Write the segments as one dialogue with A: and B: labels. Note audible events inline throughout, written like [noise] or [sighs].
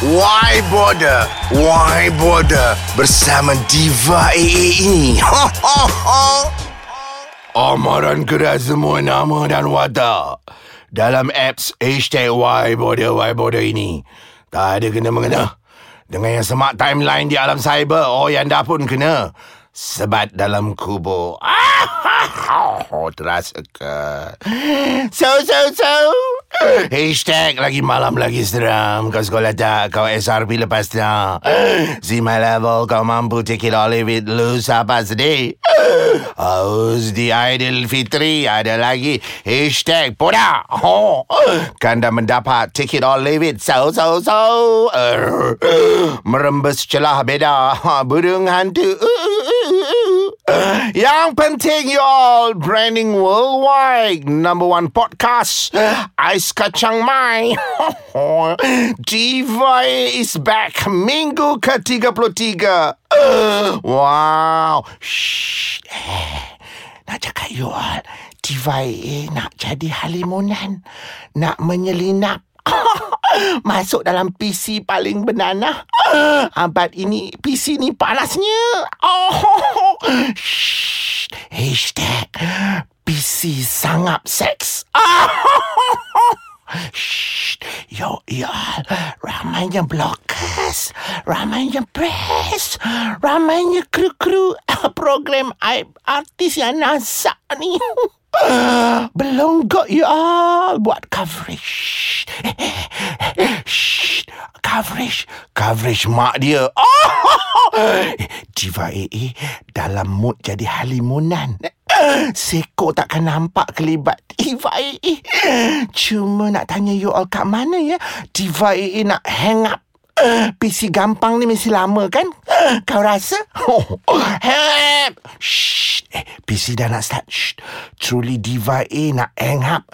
A: Why Border? Why Border? Bersama Diva AA ini. Ho, ho, ho. Amaran keras semua nama dan watak. Dalam apps hashtag Why Border, Why Border ini. Tak ada kena-mengena. Dengan yang semak timeline di alam cyber, oh yang dah pun kena. Sebat dalam kubur. Oh, terasa ke? So, so, so. Hashtag lagi malam lagi seram. Kau sekolah tak? Kau SRP lepas tak? [gasps] My level kau mampu take it all it Lu siapa sedih? [gasps] Haus di Aidil Fitri Ada lagi Hashtag Poda oh. [gasps] Kan dah mendapat Take it all leave it So so so [laughs] Merembes celah beda [laughs] Burung hantu uh, uh, uh. [coughs] Yang penting you all Branding worldwide. Number one podcast [coughs] Ais Kacang Mai. [laughs] Diva is back. Minggu ke-33 [coughs] Wow. Shh eh, Nak cakap you all Diva nak jadi halimunan. Nak menyelinap [laughs] [laughs] Masuk dalam PC paling benanah Abad ini PC ni panasnya oh. [laughs] Shh. Hashtag PC sangap seks [laughs] Shh. Yo, yo, ramainya bloggers, ramainya press, ramainya kru-kru program artis yang nasak ni. [gasps] Belum got you all buat coverage. Shh, coverage, coverage mak dia. [laughs] Diva AA dalam mood jadi halimunan. Seko takkan nampak kelibat Diva AA. Cuma nak tanya you all kat mana ya? Diva AA nak hang up PC gampang ni mesti lama kan? Kau rasa? [laughs] Help! Shh. Eh, PC dah nak start. Shh. Truly Diva A nak hang up.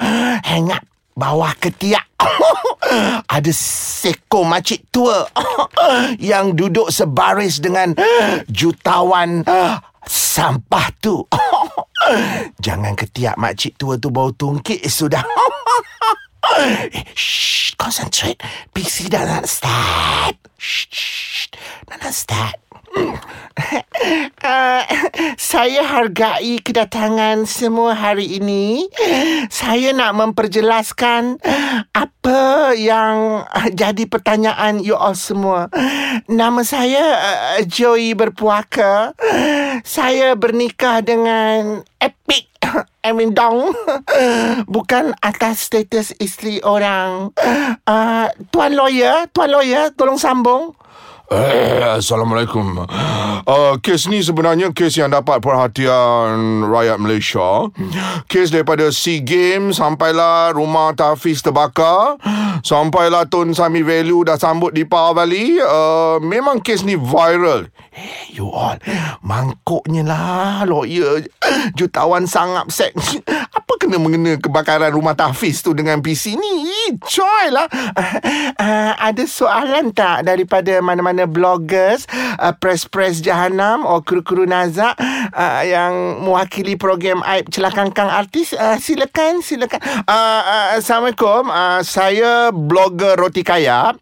A: Hang up. Bawah ketiak. [laughs] Ada seko makcik tua [laughs] yang duduk sebaris dengan jutawan sampah tu. Jangan ketiak makcik tua tu bau tungkit sudah. Shh, concentrate. PC nak start. Shh, shh, nak start. Uh, saya hargai kedatangan semua hari ini. Saya nak memperjelaskan apa yang jadi pertanyaan you all semua. Nama saya uh, Joey Berpuaka. Saya bernikah dengan [laughs] Epic Emin Dong [laughs] Bukan atas status isteri orang uh, Tuan lawyer Tuan lawyer Tolong sambung
B: Eh, Assalamualaikum. Uh, kes ni sebenarnya kes yang dapat perhatian rakyat Malaysia. Kes daripada SEA Games sampailah rumah Tafiz terbakar. Sampailah Tun Sami Value dah sambut di Pahal Valley. Uh, memang kes ni viral.
A: Hey, you all Mangkuknya lah Lawyer Jutawan sangap sek [laughs] Apa kena mengena Kebakaran rumah Tafiz tu Dengan PC ni? Coy lah. Uh, [laughs] uh, Ada soalan tak Daripada mana-mana bloggers uh, Press-press Jahanam Or kru-kru Nazak uh, Yang mewakili program Aib Celakangkang Artis? Uh, Silakan Silakan. Uh, uh, Assalamualaikum. Uh, Saya blogger Roti Kaya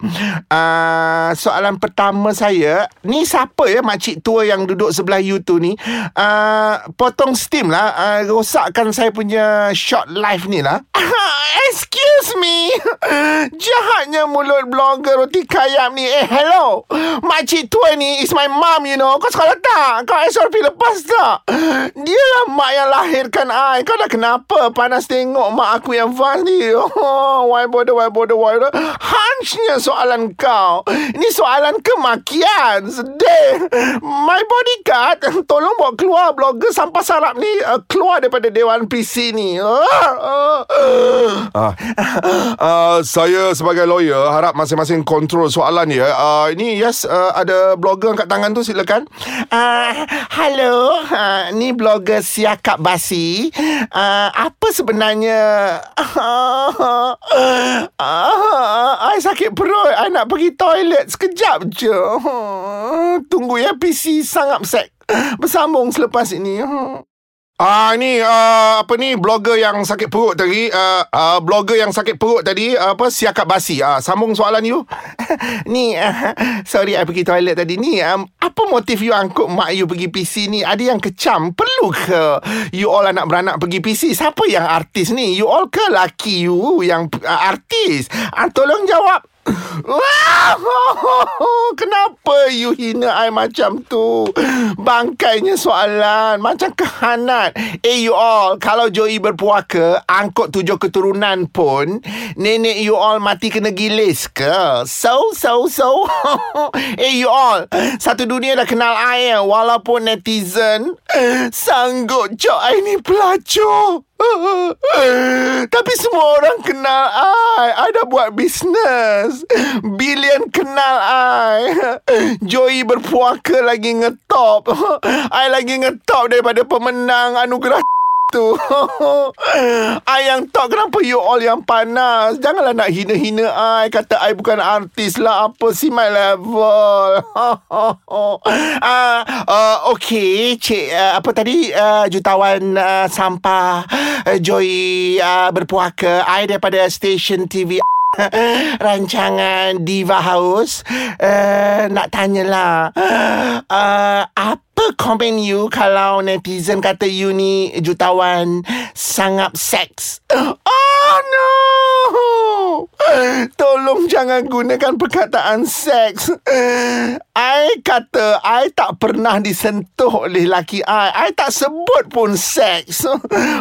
A: uh, Soalan pertama saya Ni siapa ya makcik tua yang duduk sebelah you tu ni? Uh, Potong steam lah. Uh, Rosakkan saya punya short live ni lah. [laughs] Excuse me. [laughs] Jahatnya mulut blogger roti kayam ni. Eh hello. Makcik tua ni is my mom you know. Kau sekolah tak? Kau SRP lepas tak? Dia lah mak yang lahirkan I. Kau dah kenapa panas tengok mak aku yang fast ni? [laughs] Oh, Why bother, why bother, why bother Hunchnya soalan kau Ini soalan kemakian Sedih My bodyguard Tolong bawa keluar blogger sampah sarap ni uh, Keluar daripada Dewan PC ni uh, uh.
B: Uh, uh, saya sebagai lawyer harap masing-masing kontrol soalan ya. Uh, ini yes uh, ada blogger angkat tangan tu silakan.
A: Uh, hello, uh, ni blogger Siakap Basi. Uh, apa sebenarnya? Uh, uh, uh, I sakit perut. I nak pergi toilet sekejap je. Tunggu ya PC sangat sek. Bersambung selepas ini. Uh.
B: Ah ni uh, apa ni blogger yang sakit perut tadi uh, uh, blogger yang sakit perut tadi uh, apa siakap basi. Ah uh, sambung soalan you. [laughs]
A: Ni uh, sorry I pergi toilet tadi. Ni um, apa motif you angkut mak you pergi PC ni? Ada yang kecam perlu ke you all anak beranak pergi PC siapa yang artis ni? You all ke laki you yang uh, artis? Uh, tolong jawab [laughs] Kenapa you hina I macam tu? Bangkainya soalan. Macam kehanat. Eh you all, kalau Joey berpuaka, angkut tujuh keturunan pun, nenek you all mati kena gilis ke? So, so, so. [laughs] eh you all, satu dunia dah kenal I ya. Walaupun netizen, sanggup cok I ni pelacur. [laughs] Tapi semua orang kenal I. I dah buat bisnes Billion kenal I. [laughs] Joey berpuaka lagi ngetop. [laughs] I lagi ngetop daripada pemenang anugerah tu. [laughs] I yang talk Kenapa you all yang panas? Janganlah nak hina-hina I. Kata I bukan artis lah. Apa sih my level? Uh, [laughs] uh, Okay. Cik uh, Apa tadi? Uh, Jutawan uh, Sampah uh, Joy uh, Berpuaka. I daripada Station TV [laughs] rancangan Diva House uh, nak tanyalah uh, apa komen you kalau netizen kata you ni jutawan sangat seks? Oh no! Tolong jangan gunakan perkataan seks. I kata I tak pernah disentuh oleh laki I. I tak sebut pun seks.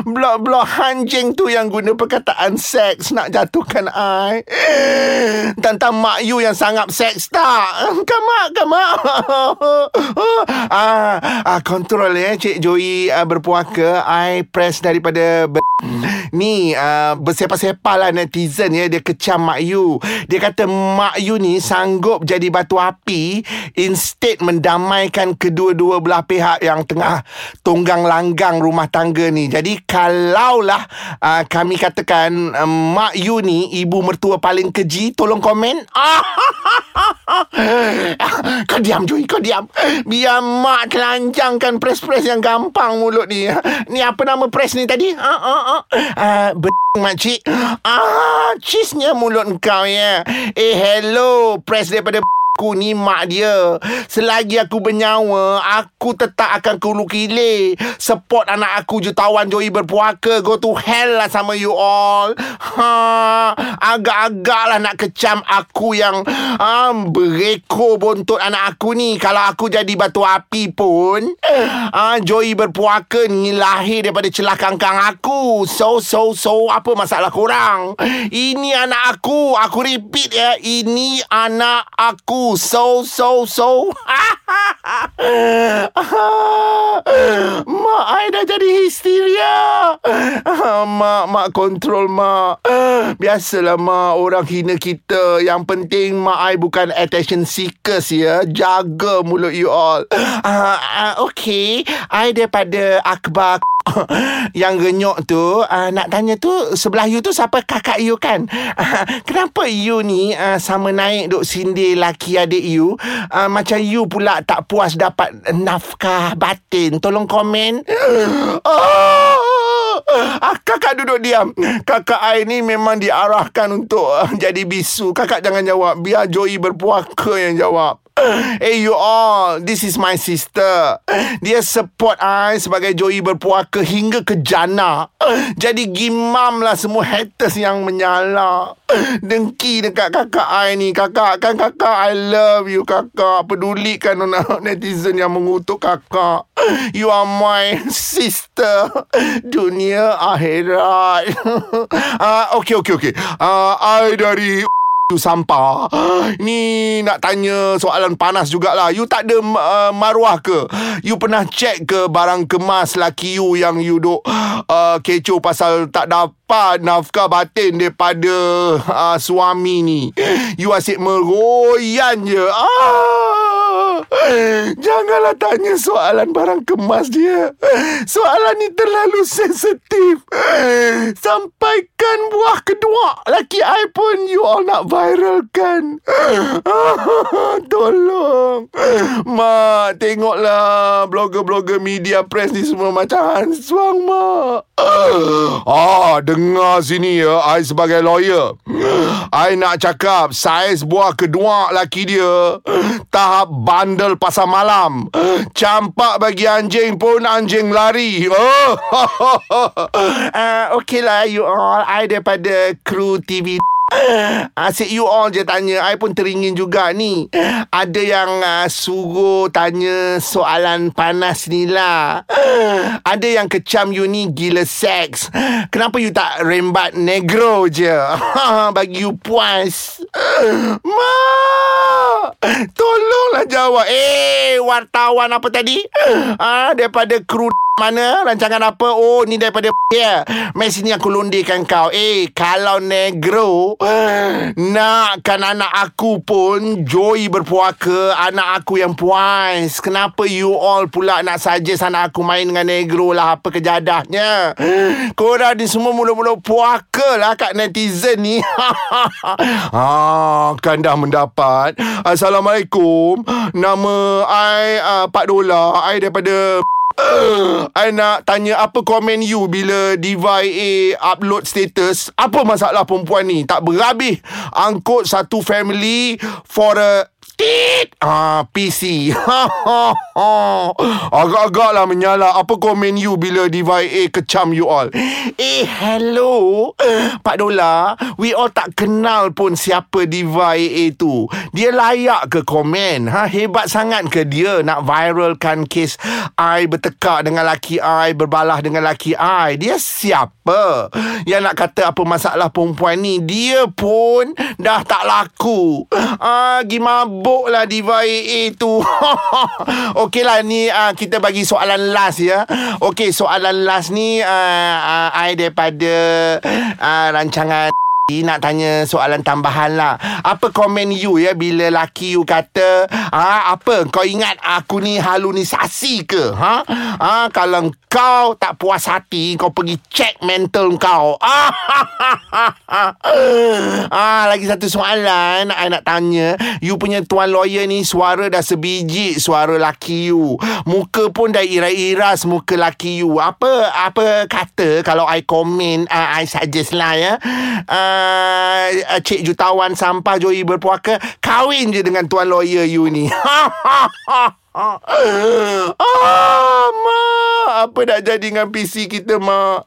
A: Blok-blok hanjing tu yang guna perkataan seks nak jatuhkan I. Tentang mak you yang sangat seks tak? Kamak, kamak. ah, ah, kontrol ya Cik Joey uh, berpuaka. I press daripada... Ber- Ni uh, bersepah-sepah lah netizen ya. Dia kecam Mak Yu. Dia kata Mak Yu ni sanggup jadi batu api Instead mendamaikan kedua-dua belah pihak Yang tengah tunggang langgang rumah tangga ni. Jadi kalaulah uh, kami katakan uh, Mak Yu ni ibu mertua paling keji Tolong komen. [laughs] Kau diam Joy Kau diam. Biar mak telanjangkan press-press yang gampang mulut ni. Ni apa nama press ni tadi? Ah, ah, ah. Uh, makcik Ah, cheese-nya mulut kau ya Eh, hello Press daripada Aku ni mak dia. Selagi aku bernyawa Aku tetap akan kulu kile Support anak aku jutawan Joey berpuaka. Go to hell lah sama you all. Ha, Agak-agak lah nak kecam aku yang ha, Bereko bontot anak aku ni. Kalau aku jadi batu api pun ha, Joey berpuaka ni lahir daripada celah kangkang aku. So, so, so Apa masalah korang? Ini anak aku. Aku repeat ya Ini anak aku so so so. [laughs] Mak I dah jadi histeria. [laughs] Mak Mak kontrol Mak. Biasalah Mak Orang hina kita. Yang penting Mak I bukan attention seekers ya. Jaga mulut you all. Uh, uh, Okay. I daripada Akbar [laughs] yang genyok tu uh, nak tanya tu sebelah you tu siapa? Kakak you kan? Uh, [laughs] kenapa you ni uh, sama naik duk sindir laki adik you? Uh, macam you pula tak puas dapat nafkah batin? Tolong komen. [laughs] Oh [laughs] Ah, kakak duduk diam. Kakak I ni memang diarahkan untuk uh, [laughs] jadi bisu. Kakak jangan jawab. Biar Joey berpuaka yang jawab. Hey you all, this is my sister. Dia support I sebagai Joey berpuaka hingga ke jana. Jadi gimam lah semua haters yang menyala. Dengki dekat kakak I ni. Kakak, kan kakak I love you kakak. Pedulikan [laughs] netizen yang mengutuk kakak. You are my sister. Dunia akhirat. [laughs] uh, okay, okay, okay. Uh, I dari [laughs] tu sampah. [gasps] Ni nak tanya soalan panas jugalah. You tak ada uh, maruah ke? You pernah check ke barang kemas laki you yang you duk uh, [gasps] kecoh pasal tak dapat nafkah batin daripada uh, suami ni? You asyik meroyan je. Ah! Janganlah tanya soalan barang kemas dia. Soalan ni terlalu sensitif. Sampaikan buah kedua. Laki I pun you all nak viralkan. [laughs] Tolong.
B: Mak, tengoklah blogger-blogger media press ni semua macam hansuang, Mak. Ah, dengar sini ya, I sebagai lawyer. I nak cakap saiz buah kedua laki dia tahap bandel pasal malam. Campak bagi anjing pun anjing lari. Oh. [laughs]
A: uh, okay lah you all I daripada kru TV [laughs] Asyik you all je tanya. I pun teringin juga ni. Ada yang uh, suruh tanya soalan panas ni lah. [laughs] Ada yang kecam you ni gila seks. Kenapa you tak rembat negro je? [laughs] Bagi you puas. Ma! Tolonglah jawab. Eh wartawan apa tadi? Ah, Daripada kru mana rancangan apa? Oh ni daripada [laughs] ya. Mai sini aku londikan kau. Eh kalau negro [sighs] nakkan anak aku pun joy berpuaka anak aku yang puas. Kenapa you all pula nak saja anak aku main dengan negro lah? Apa kejadahnya? [sighs] Korang ni semua mula-mula puaka lah kat netizen ni. [laughs]
B: Ah kan dah mendapat. Assalamualaikum. Nama I uh, Pak Dola. I daripada Uh, [coughs] I nak tanya apa komen you bila Diva A upload status? Apa masalah perempuan ni? Tak berhabis. Angkut satu family For a Tit Ah PC [laughs] Agak-agak lah menyala. Apa komen you Bila Diva A kecam you all?
A: Eh hello. Pak Dola We all tak kenal pun Siapa Diva AA tu. Dia layak ke komen? Ha? Hebat sangat ke dia Nak viralkan kes I bertekak dengan laki I Berbalah dengan laki I? Dia siapa? Yang nak kata apa masalah perempuan ni? Dia pun Dah tak laku. Ah, Gimana mabuk [laughs] lah Diva AA tu Okey ni uh, Kita bagi soalan last ya. Okey soalan last ni uh, uh, I daripada uh, Rancangan nak tanya soalan tambahan lah. Apa komen you ya? Bila laki you kata ha, Apa? Kau ingat aku ni halunisasi ke? Ha? ha? Kalau kau tak puas hati Kau pergi check mental kau. Ah, [laughs] ah, Lagi satu soalan I nak tanya. You punya tuan lawyer ni Suara dah sebiji Suara laki you. Muka pun dah iras-iras Muka laki you. Apa apa kata Kalau I komen uh, I suggest lah ya? Uh, uh, Cik jutawan sampah Joey berpuaka Kahwin je dengan tuan lawyer you ni. [laughs] Ah, Mak Apa nak jadi dengan PC kita Mak?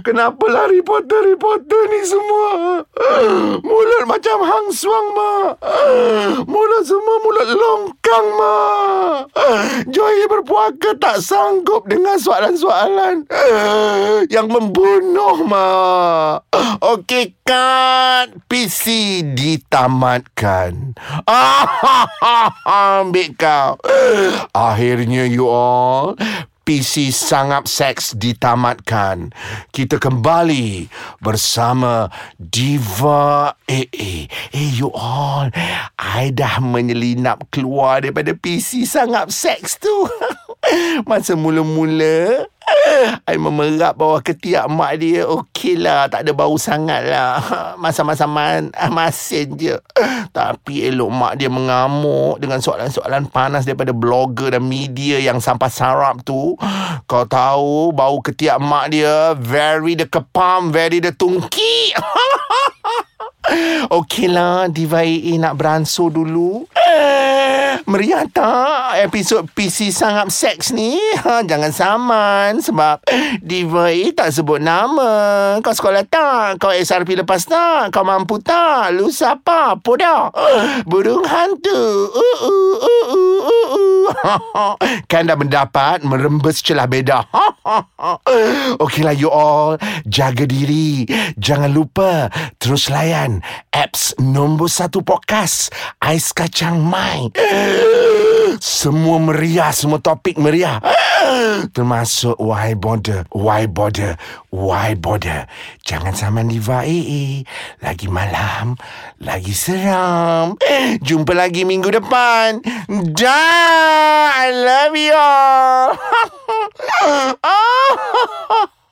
A: Kenapalah reporter-reporter ni semua? Mulut macam hang suang Mak. Mulut semua mulut longkang Mak Joy berpuaka tak sanggup Dengan soalan-soalan. Yang membunuh Mak. Okey kan PC ditamatkan. [laughs] Ambil kau. Akhirnya you all PC Sangap Seks ditamatkan. Kita kembali bersama Diva AA. Hey you all, I dah menyelinap keluar daripada PC Sangap Seks tu. [laughs] Masa mula-mula [laughs] I memerap bawah ketiak mak dia. Okey lah Tak ada bau sangat lah. [laughs] Masa-masa man, ah, masin je. [laughs] Tapi elok mak dia mengamuk Dengan soalan-soalan panas Daripada blogger dan media Yang sampah sarap tu. [gasps] Kau tahu Bau ketiak mak dia Very the kepam Very the tungki Okey lah Diva AA nak beransur dulu Meriah tak episod PC Sangap Seks ni? Ha, jangan saman sebab Diva A tak sebut nama. Kau sekolah tak? Kau SRP lepas tak? Kau mampu tak? Lu siapa? Apa dah? Burung hantu. Uh, uh, uh, uh, uh, uh. [laughs] kan dah mendapat merembes celah beda. [laughs] Okeylah you all. Jaga diri. Jangan lupa terus layan apps nombor satu podcast Ais Kacang Mai. Semua meriah Semua topik meriah. Termasuk Why bother Why bother Why bother. Jangan sama Diva AA Lagi malam Lagi seram. Jumpa lagi minggu depan. Dah I love you all [laughs]